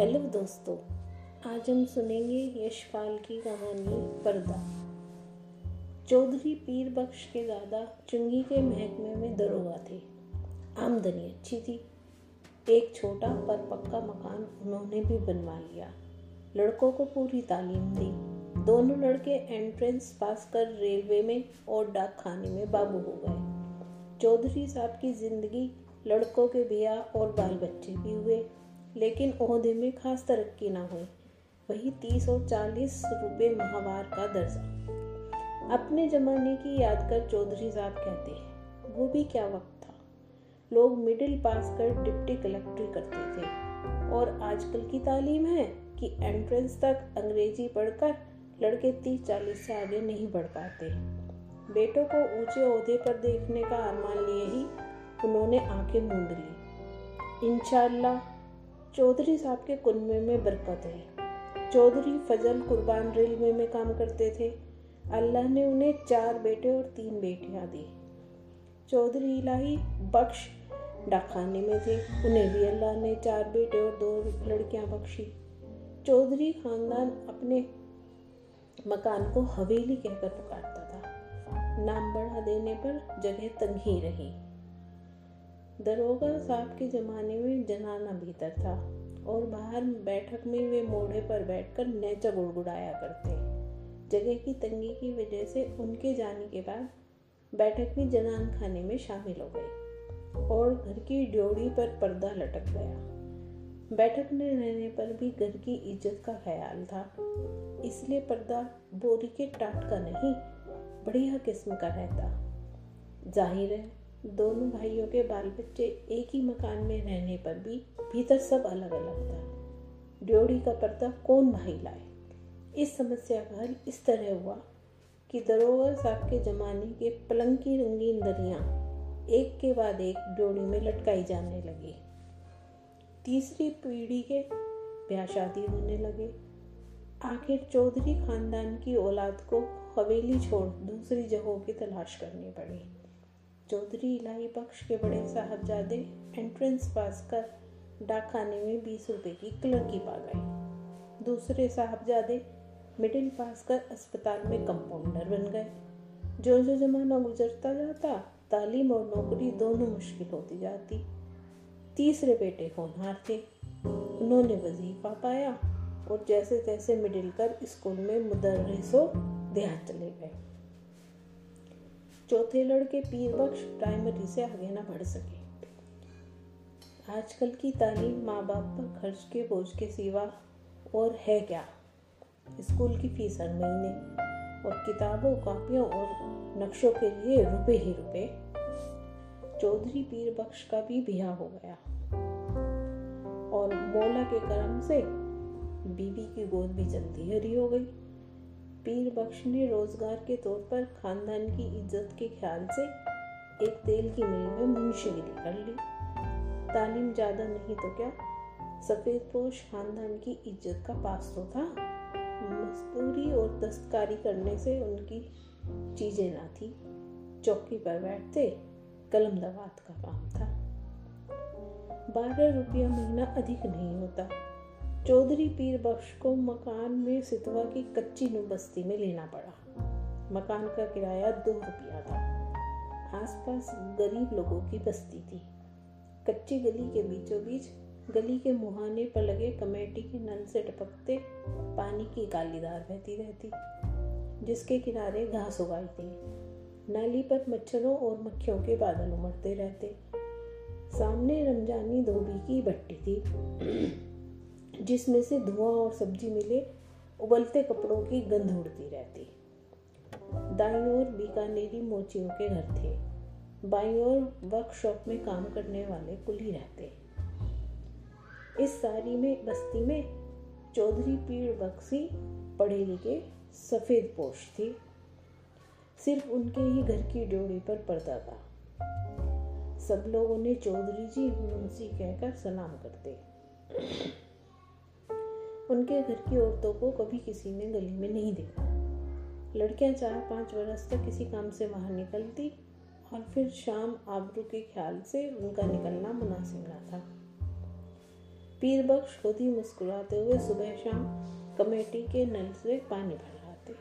Hello दोस्तों, आज हम सुनेंगे यशपाल की कहानी पर्दा। चौधरी पीर बख्श के दादा चुंगी के महकमे में दरोगा थे। आमदनी अच्छी थी। एक छोटा पर पक्का मकान उन्होंने भी बनवा लिया। लड़कों को पूरी तालीम दी। दोनों लड़के एंट्रेंस पास कर रेलवे में और डाक खाने में बाबू हो गए। चौधरी साहब की ज़िंदगी लड़कों के ब्याह और बाल बच्चे भी हुए। लेकिन ओहदे में खास तरक्की ना हुई वही तीस और चालीस रुपये माहवार का दर्जा। अपने ज़माने की याद कर चौधरी साहब कहते हैं, वो भी क्या वक्त था? लोग मिडिल पास कर डिप्टी कलेक्टर करते थे। और आजकल की तालीम है कि एंट्रेंस तक अंग्रेज़ी पढ़कर लड़के तीस चालीस से आगे नहीं बढ़ पाते। बेटों को ऊँचे अहदे पर देखने का अरमान लिए ही उन्होंने आँखें मूंद ली। इंशाल्लाह चौधरी साहब के कुनबे में बरकत है। चौधरी फजल कुर्बान रेलवे में काम करते थे। अल्लाह ने उन्हें चार बेटे और तीन बेटियाँ दी। चौधरी इलाही बख्श डाकखाने में थे। उन्हें भी अल्लाह ने चार बेटे और दो लड़कियाँ बख्शी। चौधरी खानदान अपने मकान को हवेली कहकर पुकारता था। नाम बढ़ा देने पर जगह तंग ही रही। दरोगा साहब के ज़माने में जनाना भीतर था और बाहर बैठक में वे मोड़े पर बैठकर नेचा गुड़गुड़ाया करते जगह की तंगी की वजह से उनके जाने के बाद बैठक भी जनान खाने में शामिल हो गई और घर की ड्योड़ी पर पर्दा लटक गया। बैठक में रहने पर भी घर की इज़्ज़त का ख्याल था, इसलिए पर्दा बोरी के टाट का नहीं, बढ़िया किस्म का रहता। ज़ाहिर है दोनों भाइयों के बाल बच्चे एक ही मकान में रहने पर भी भीतर सब अलग अलग था। ड्योड़ी का पर्दा कौन भाई लाए? इस समस्या का हल इस तरह हुआ कि दरोगा साहब के जमाने के पलंग की रंगीन दरियाँ एक के बाद एक ड्योड़ी में लटकाई जाने लगी। तीसरी पीढ़ी के ब्याह शादी होने लगे। आखिर चौधरी खानदान की औलाद को हवेली छोड़ दूसरी जगहों की तलाश करनी पड़ी। चौधरी इलाही बख्श के बड़े साहबजादे एंट्रेंस पास कर डाकखाने में बीस रुपए की क्लर्की पा गए दूसरे साहबजादे मिडिल पास कर अस्पताल में कंपाउंडर बन गए। जो जो जमाना गुजरता जाता, तालीम और नौकरी दोनों मुश्किल होती जाती। तीसरे बेटे होनहार थे उन्होंने वजीफा पाया और जैसे तैसे मिडिल कर स्कूल में मुदर्रिसो देहात चले गए। चौथे लड़के पीर बख्श प्राइमरी से आगे ना बढ़ सके। आजकल की तालीम माँ बाप पर खर्च के बोझ के सिवा और है क्या? स्कूल की फ़ीस हर महीने और किताबों, कॉपियों और नक्शों के लिए रुपए ही रुपए। चौधरी पीर बख्श का भी ब्याह हो गया। और मौला के करम से बीबी की गोद भी जल्दी हरी हो गई। पीर बख्श ने रोज़गार के तौर पर खानदान की इज़्ज़त के ख्याल से एक तेल की मिल में मुंशीगिरी कर ली। तालीम ज़्यादा नहीं तो क्या? सफ़ेद पोश खानदान की इज़्ज़त का पास तो था। मजदूरी और दस्तकारी करने से उनकी चीज़ें ना थी। चौकी पर बैठते कलम दवात का काम था। बारह रुपया महीना अधिक नहीं होता। चौधरी पीर बख्श को मकान में सितवा की कच्ची बस्ती में लेना पड़ा। मकान का किराया दो रुपया था। आसपास गरीब लोगों की बस्ती थी। कच्ची गली के बीचों बीच गली के मुहाने पर लगे कमेटी के नल से टपकते पानी की कालीदार बहती रहती, जिसके किनारे घास उगाई थी नाली पर मच्छरों और मक्खियों के बादल उमड़ते रहते। सामने रमजानी धोबी की भट्टी थी। जिसमें से धुआँ और सब्ज़ी मिले, उबलते कपड़ों की गंध उड़ती रहती। दाई ओर बीकानेरी मोचियों के घर थे। बाई ओर वर्कशॉप में काम करने वाले कुली रहते। इस सारी में, बस्ती में चौधरी पीड़ बक्सी पढ़े लिखे सफ़ेद पोश थी। सिर्फ़ उनके ही घर की ड्योड़ी पर पर्दा था। सब लोग उन्हें चौधरी जी मुंशी कहकर सलाम करते। उनके घर की औरतों को कभी किसी ने गली में नहीं देखा। लड़कियाँ चार पाँच बरस तक किसी काम से बाहर निकलती और फिर शाम आबरू के ख्याल से उनका निकलना मुनासिब ना था। पीर बख्श खुद ही मुस्कुराते हुए सुबह शाम कमेटी के नल से पानी भरवाते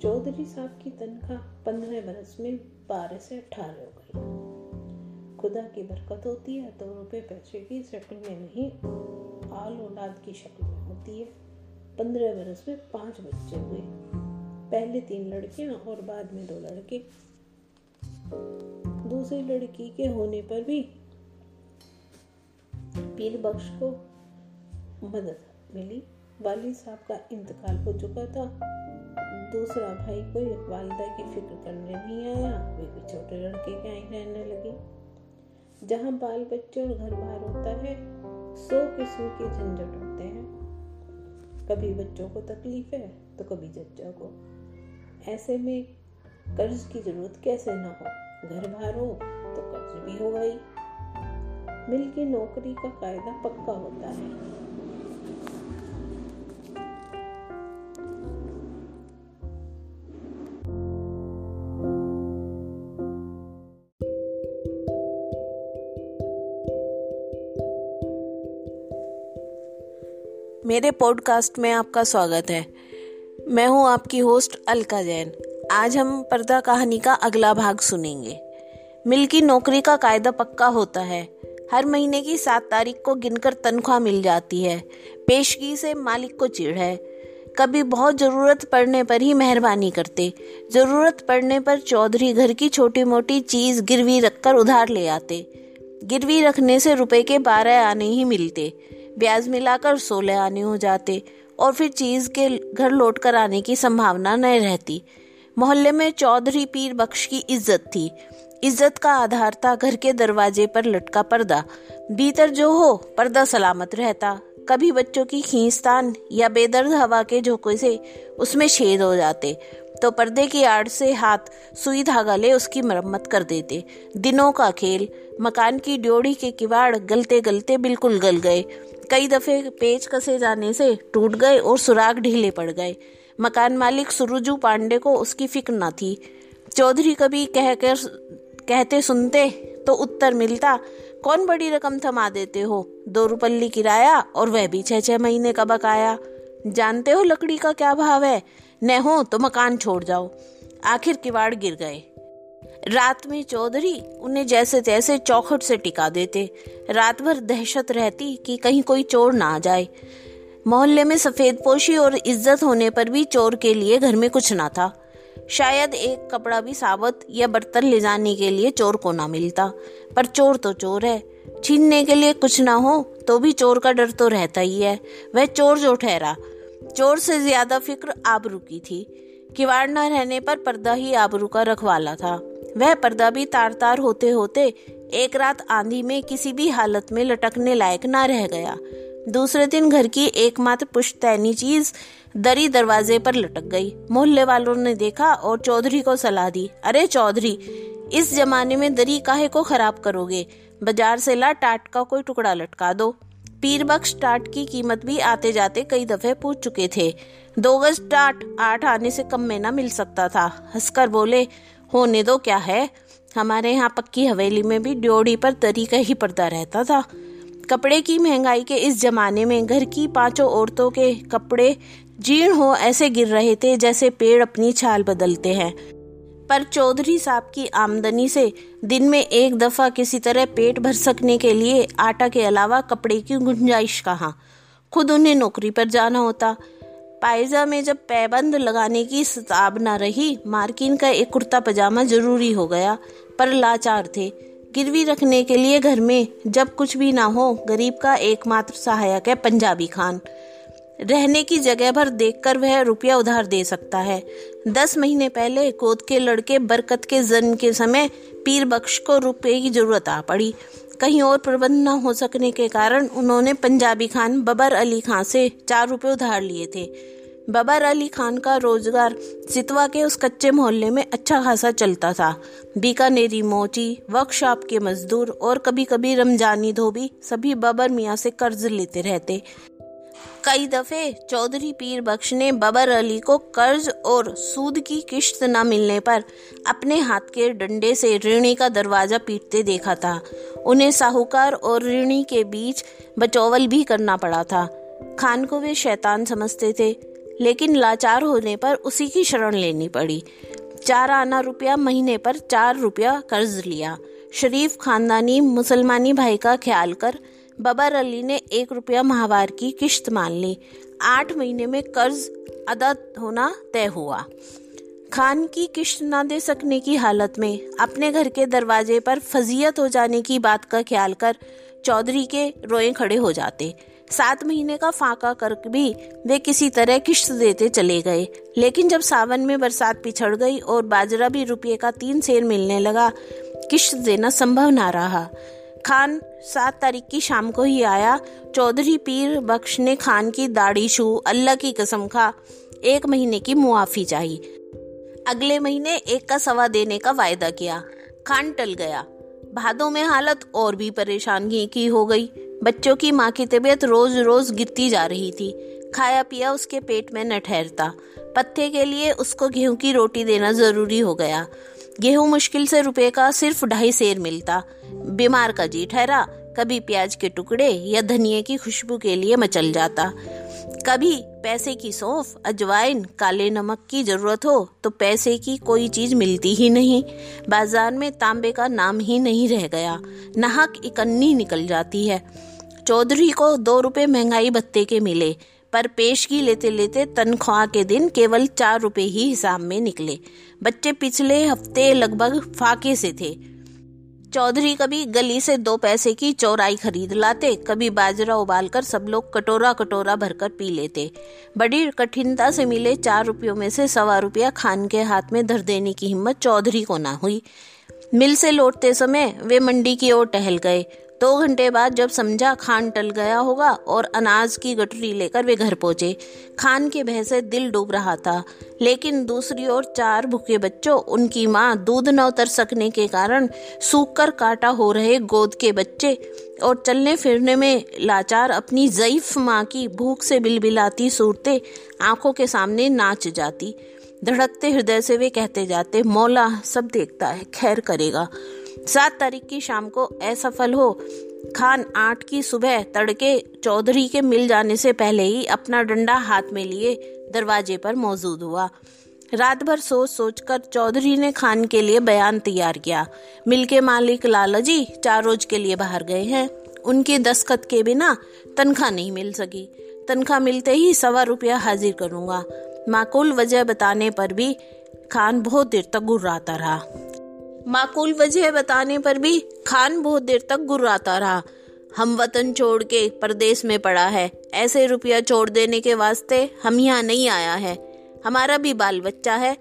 चौधरी साहब की तनख्वाह पंद्रह बरस में बारह से अठारह हो गई। खुदा की बरकत होती है तो रुपए पैसे की शक्ल में नहीं आल औलाद की शक्ल में होती है। पंद्रह बरस में पाँच बच्चे हुए। पहले तीन लड़कियाँ और बाद में दो लड़के। दूसरी लड़की के होने पर भी पीर बख्श को मदद मिली। वाली साहब का इंतकाल हो चुका था। दूसरा भाई कोई वालदा की फ़िक्र करने नहीं आया। वे भी छोटे लड़के के आई रहने लगे। जहाँ बाल बच्चे और घर बार होता है सौ किस्म के झंझट होते हैं। कभी बच्चों को तकलीफ़ है तो कभी जज्जा को। ऐसे में कर्ज की ज़रूरत कैसे ना हो? घर बार हो तो कर्ज भी होगा ही मिल नौकरी का कायदा पक्का होता है। मेरे पॉडकास्ट में आपका स्वागत है। मैं हूँ आपकी होस्ट अलका जैन। आज हम पर्दा कहानी का अगला भाग सुनेंगे। मिल की नौकरी का कायदा पक्का होता है। हर महीने की सात तारीख को गिनकर तनख्वाह मिल जाती है। पेशगी से मालिक को चिढ़ है। कभी बहुत ज़रूरत पड़ने पर ही मेहरबानी करते। ज़रूरत पड़ने पर चौधरी घर की छोटी मोटी चीज़ गिरवी रखकर उधार ले आते। गिरवी रखने से रुपए के बारह आने ही मिलते। ब्याज मिलाकर सोलह आने हो जाते और फिर चीज़ के घर लौट कर आने की संभावना न रहती। मोहल्ले में चौधरी पीर बख्श की इज़्ज़त थी। इज़्ज़त का आधार था घर के दरवाजे पर लटका पर्दा। भीतर जो हो, पर्दा सलामत रहता। कभी बच्चों की खींचतान या बेदर्द हवा के झोंके से उसमें छेद हो जाते तो पर्दे की आड़ से हाथ सुई धागा ले उसकी मरम्मत कर देते। दिनों का खेल, मकान की ड्योढ़ी के किवाड़ गलते गलते बिल्कुल गल गए। कई दफे पेच कसे जाने से टूट गए और सुराग ढीले पड़ गए। मकान मालिक सुरुजू पांडे को उसकी फ़िक्र न थी। चौधरी कभी कहकर कहते सुनते तो उत्तर मिलता, कौन बड़ी रकम थमा देते हो? दो रुपल्ली किराया और वह भी छह छह महीने का बकाया। जानते हो लकड़ी का क्या भाव है? न हो तो मकान छोड़ जाओ। आखिर किवाड़ गिर गए। रात में चौधरी उन्हें जैसे तैसे चौखट से टिका देते। रात भर दहशत रहती कि कहीं कोई चोर ना आ जाए। मोहल्ले में सफ़ेद पोशी और इज़्ज़त होने पर भी चोर के लिए घर में कुछ ना था। शायद एक कपड़ा भी साबत या बर्तन ले जाने के लिए चोर को ना मिलता, पर चोर तो चोर है। छीनने के लिए कुछ ना हो तो भी चोर का डर तो रहता ही है। वह चोर जो ठहरा, चोर से ज़्यादा फ़िक्र आबरू की थी। किवाड़ न रहने पर पर्दा ही आबरू का रखवाला था। वह पर्दा भी तार तार होते होते एक रात आंधी में किसी भी हालत में लटकने लायक ना रह गया। दूसरे दिन घर की एकमात्र पुश्तैनी चीज़ दरी दरवाजे पर लटक गई। मोहल्ले वालों ने देखा और चौधरी को सलाह दी, अरे चौधरी, इस जमाने में दरी काहे को खराब करोगे? बाज़ार से ला टाट का कोई टुकड़ा लटका दो। पीर बख्श टाट की कीमत भी आते जाते कई दफे पूछ चुके थे। दो गज टाट, आठ आने से कम में ना मिल सकता था। हंसकर बोले होने दो, क्या है? हमारे यहाँ पक्की हवेली में भी ड्योड़ी पर दरी का ही पर्दा रहता था। कपड़े की महँगाई के इस जमाने में घर की पाँचों औरतों के कपड़े जीर्ण हो ऐसे गिर रहे थे जैसे पेड़ अपनी छाल बदलते हैं। पर चौधरी साहब की आमदनी से दिन में एक दफ़ा किसी तरह पेट भर सकने के लिए आटा के अलावा कपड़े की गुंजाइश कहाँ? खुद उन्हें नौकरी पर जाना होता। पायजा में जब पैबंद लगाने की सताब ना रही, मार्किन का एक कुर्ता पजामा ज़रूरी हो गया, पर लाचार थे। गिरवी रखने के लिए घर में जब कुछ भी ना हो, गरीब का एकमात्र सहायक है पंजाबी खान। रहने की जगह भर देखकर वह रुपया उधार दे सकता है। दस महीने पहले कोद के लड़के बरकत के जन्म के समय पीर बख्श को रुपये की ज़रूरत आ पड़ी। कहीं और प्रबंध न हो सकने के कारण उन्होंने पंजाबी खान बबर अली खान से चार रुपए उधार लिए थे। बबर अली खान का रोज़गार सितवा के उस कच्चे मोहल्ले में अच्छा खासा चलता था। बीकानेरी, मोची, वर्कशॉप के मजदूर और कभी कभी रमजानी धोबी सभी बबर मियाँ से कर्ज लेते रहते। कई दफे चौधरी पीर बख्श ने बबर अली को कर्ज और सूद की किश्त न मिलने पर अपने हाथ के डंडे से ऋणी का दरवाज़ा पीटते देखा था। उन्हें साहूकार और ऋणी के बीच बचौवल भी करना पड़ा था। खान को वे शैतान समझते थे, लेकिन लाचार होने पर उसी की शरण लेनी पड़ी। चार आना रुपया महीने पर चार रुपया कर्ज लिया। शरीफ खानदानी मुसलमानी भाई का ख्याल कर बबर अली ने एक रुपया माहवार की किश्त मान ली। आठ महीने में कर्ज अदा होना तय हुआ। खान की किश्त न दे सकने की हालत में अपने घर के दरवाजे पर फजीयत हो जाने की बात का ख्याल कर चौधरी के रोए खड़े हो जाते। सात महीने का फाका कर भी वे किसी तरह किश्त देते चले गए। लेकिन जब सावन में बरसात पिछड़ गई और बाजरा भी रुपये का तीन सेर मिलने लगा, किश्त देना संभव ना रहा। खान सात तारीख की शाम को ही आया। चौधरी पीर बख्श ने खान की दाढ़ी छू, अल्लाह की कसम खा। एक महीने की मुआफी चाहिए अगले महीने एक का सवा देने का वायदा किया। खान टल गया। भादों में हालत और भी परेशानी की हो गई। बच्चों की माँ की तबीयत रोज रोज गिरती जा रही थी। खाया पिया उसके पेट में न ठहरता। पत्ते के लिए उसको गेहूँ की रोटी देना ज़रूरी हो गया। गेहूँ मुश्किल से रुपए का सिर्फ़ ढाई सेर मिलता। बीमार का जी ठहरा, कभी प्याज के टुकड़े या धनिए की खुशबू के लिए मचल जाता। कभी पैसे की सौंफ, अजवाइन, काले नमक की ज़रूरत हो तो पैसे की कोई चीज़ मिलती ही नहीं। बाज़ार में तांबे का नाम ही नहीं रह गया। नाहक इकन्नी निकल जाती है। चौधरी को दो रुपए महँगाई भत्ते के मिले, पर पेशगी लेते लेते तनख्वाह के दिन केवल चार रुपए ही हिसाब में निकले। बच्चे पिछले हफ़्ते लगभग फाके से थे। चौधरी कभी गली से दो पैसे की चौराई खरीद लाते, कभी बाजरा उबालकर सब लोग कटोरा कटोरा भरकर पी लेते। बड़ी कठिनता से मिले चार रुपयों में से सवा रुपया खान के हाथ में धर देने की हिम्मत चौधरी को ना हुई। मिल से लौटते समय वे मंडी की ओर टहल गए। दो घंटे बाद जब समझा खान टल गया होगा और अनाज की गटरी लेकर वे घर पहुँचे, खान के भय से दिल डूब रहा था। लेकिन दूसरी ओर चार भूखे बच्चों, उनकी माँ दूध न उतर सकने के कारण सूख कर काटा हो रहे गोद के बच्चे और चलने फिरने में लाचार अपनी जईफ माँ की भूख से बिलबिलाती सूरतें आँखों के सामने नाच जाती। धड़कते हृदय से वे कहते जाते, मौला, सब देखता है, खैर करेगा। सात तारीख की शाम को असफल हो, खान आठ की सुबह तड़के चौधरी के मिल जाने से पहले ही अपना डंडा हाथ में लिए दरवाजे पर मौजूद हुआ। रात भर सोच सोच कर चौधरी ने खान के लिए बयान तैयार किया। मिल के मालिक लाला जी चार रोज के लिए बाहर गए हैं। उनके दस्खत के बिना तनख्वाह नहीं मिल सकी। तनख्वाह मिलते ही सवा रुपया हाजिर करूँगा। माकूल वजह बताने पर भी खान बहुत देर तक गुर्राता रहा। माकूल वजह बताने पर भी खान बहुत देर तक गुर्राता रहा। हम वतन छोड़ के परदेश में पड़ा है। ऐसे रुपया छोड़ देने के वास्ते हम यहाँ नहीं आया है। हमारा भी बाल बच्चा है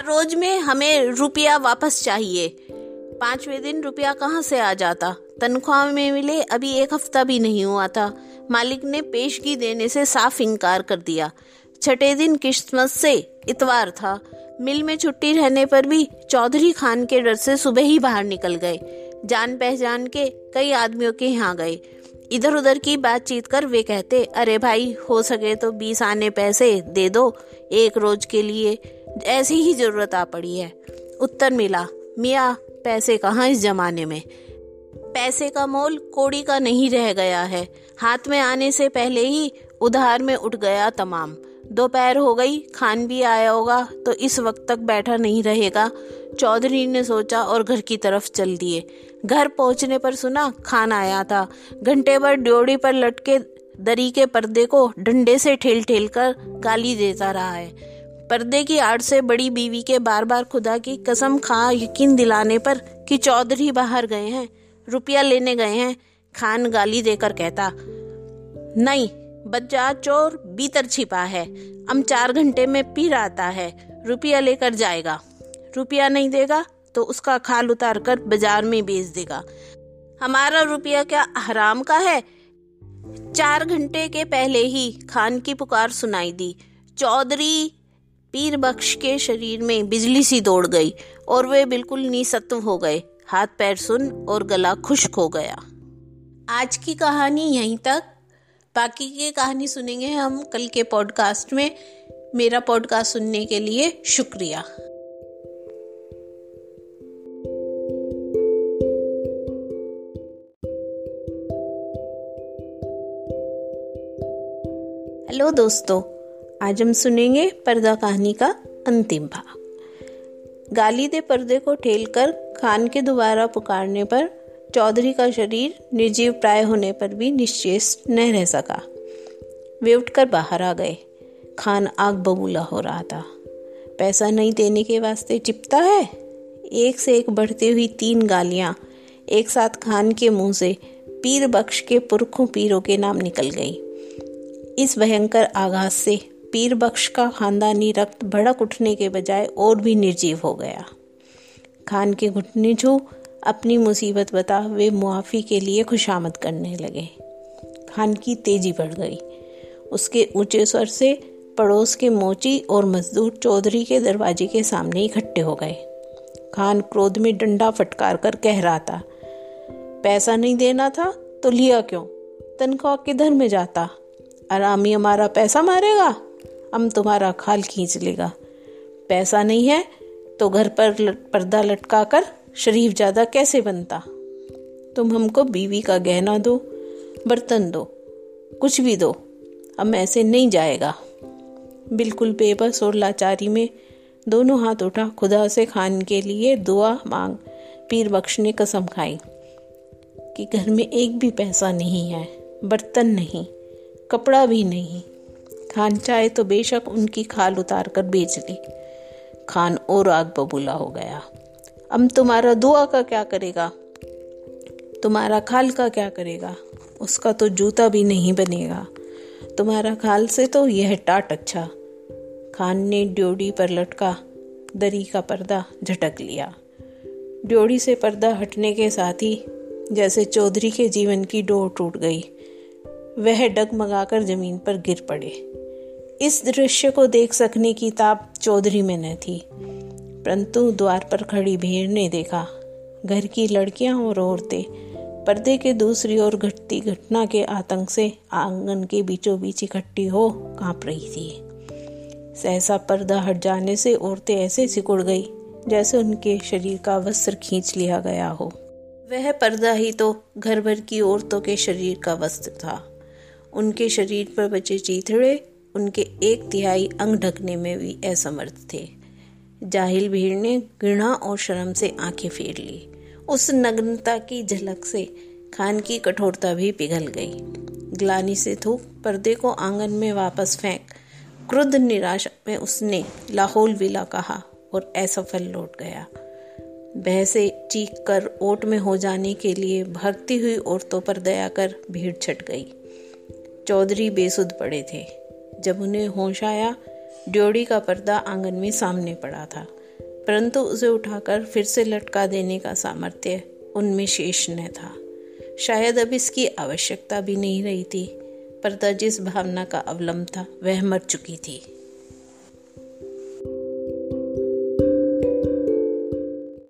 रोज में हमें रुपया वापस चाहिए। पांचवे दिन रुपया कहाँ से आ जाता? तनख्वाह में मिले अभी एक हफ़्ता भी नहीं हुआ था। मालिक ने पेशगी देने से साफ़ इनकार कर दिया। छठे दिन किस्मत से इतवार था। मिल में छुट्टी रहने पर भी चौधरी खान के डर से सुबह ही बाहर निकल गए। जान पहचान के कई आदमियों के यहाँ गए। इधर उधर की बातचीत कर वे कहते, अरे भाई, हो सके तो बीस आने पैसे दे दो, एक रोज के लिए। ऐसी ही ज़रूरत आ पड़ी है। उत्तर मिला, मिया, पैसे कहाँ इस जमाने में? पैसे का मोल कोड़ी का नहीं रह गया है। हाथ में आने से पहले ही उधार में उठ गया तमाम। दोपहर हो गई, खान भी आया होगा तो इस वक्त तक बैठा नहीं रहेगा। चौधरी ने सोचा और घर की तरफ़ चल दिए। घर पहुँचने पर सुना, खान आया था। घंटे भर ड्योड़ी पर लटके दरी के पर्दे को डंडे से ठेल ठेल कर गाली देता रहा है। पर्दे की आड़ से बड़ी बीवी के बार बार खुदा की कसम खा यकीन दिलाने पर कि चौधरी बाहर गए हैं, रुपया लेने गए हैं, खान गाली देकर कहता, नहीं बच्चा चोर भीतर छिपा है। हम चार घंटे में फिर आता है। रुपया लेकर जाएगा। रुपया नहीं देगा तो उसका खाल उतार कर बाज़ार में बेच देगा। हमारा रुपया क्या हराम का है? चार घंटे के पहले ही खान की पुकार सुनाई दी। चौधरी पीर बख्श के शरीर में बिजली सी दौड़ गई और वे बिल्कुल निसत्व हो गए। हाथ पैर सुन और गला खुश्क हो गया। आज की कहानी यहीं तक। बाकी की कहानी सुनेंगे हम कल के पॉडकास्ट में। मेरा पॉडकास्ट सुनने के लिए शुक्रिया। हेलो दोस्तों, आज हम सुनेंगे पर्दा कहानी का अंतिम भाग। गाली दे पर्दे को ठेल कर खान के दोबारा पुकारने पर चौधरी का शरीर निर्जीव प्राय होने पर भी निश्चेष न रह सका। वे उठकर बाहर आ गए। खान आग बबूला हो रहा था। पैसा नहीं देने के वास्ते चिपता है? एक से एक बढ़ती हुई तीन गालियाँ एक साथ खान के मुँह से पीर बख्श के पुरखों पीरों के नाम निकल गई। इस भयंकर आघात से पीर बख्श का खानदानी रक्त भड़क उठने के बजाय और भी निर्जीव हो गया। खान के घुटने छू अपनी मुसीबत बता वे मुआफ़ी के लिए खुशामद करने लगे। खान की तेज़ी बढ़ गई। उसके ऊँचे स्वर से पड़ोस के मोची और मजदूर चौधरी के दरवाजे के सामने इकट्ठे हो गए। खान क्रोध में डंडा फटकार कर कह रहा था पैसा नहीं देना था तो लिया क्यों? तनख्वाह किधर में जाता? आरामी हमारा पैसा मारेगा? हम तुम्हारा खाल खींच लेगा। पैसा नहीं है तो घर पर पर्दा लटका कर शरीफ ज़्यादा कैसे बनता? तुम हमको बीवी का गहना दो, बर्तन दो, कुछ भी दो, हम ऐसे नहीं जाएगा। बिल्कुल बेबस और लाचारी में दोनों हाथ उठा, खुदा से खान के लिए दुआ मांग, पीर बख्श ने कसम खाई कि घर में एक भी पैसा नहीं है, बर्तन नहीं, कपड़ा भी नहीं। खान चाहे तो बेशक उनकी खाल उतार कर बेच ली खान और आग बबूला हो गया। अब तुम्हारा दुआ का क्या करेगा? तुम्हारा खाल का क्या करेगा? उसका तो जूता भी नहीं बनेगा। तुम्हारा खाल से तो यह टाट अच्छा। खान ने ड्योड़ी पर लटका, दरी का पर्दा झटक लिया। ड्योड़ी से पर्दा हटने के साथ ही जैसे चौधरी के जीवन की डोर टूट गई, वह डगमगाकर ज़मीन पर गिर पड़े। इस दृश्य को देख सकने की ताप चौधरी में न थी। परंतु द्वार पर खड़ी भीड़ ने देखा। घर की लड़कियाँ और औरतें पर्दे के दूसरी ओर घटती घटना के आतंक से आँगन के बीचों बीच इकट्ठी हो काँप रही थी। सहसा पर्दा हट जाने से औरतें ऐसे सिकुड़ गई, जैसे उनके शरीर का वस्त्र खींच लिया गया हो। वह पर्दा ही तो घर भर की औरतों के शरीर का वस्त्र था। उनके शरीर पर बचे चीथड़े, उनके एक तिहाई अंग ढकने में भी असमर्थ थे। जाहिल भीड़ ने घृणा और शर्म से आँखें फेर ली। उस नग्नता की झलक से खान की कठोरता भी पिघल गई। ग्लानी से थूक पर्दे को आँगन में वापस फेंक, क्रुद्ध निराशा में उसने लाहौल विला कहा और असफल लौट गया। बहसे चीख कर ओट में हो जाने के लिए भागती हुई औरतों पर दया कर भीड़ छट गई। चौधरी बेसुध पड़े थे। जब उन्हें होश आया ड्योड़ी का पर्दा आँगन में सामने पड़ा था, परंतु उसे उठाकर फिर से लटका देने का सामर्थ्य उनमें शेष न था। शायद अब इसकी आवश्यकता भी नहीं रही थी पर्दा जिस भावना का अवलंब था, वह मर चुकी थी।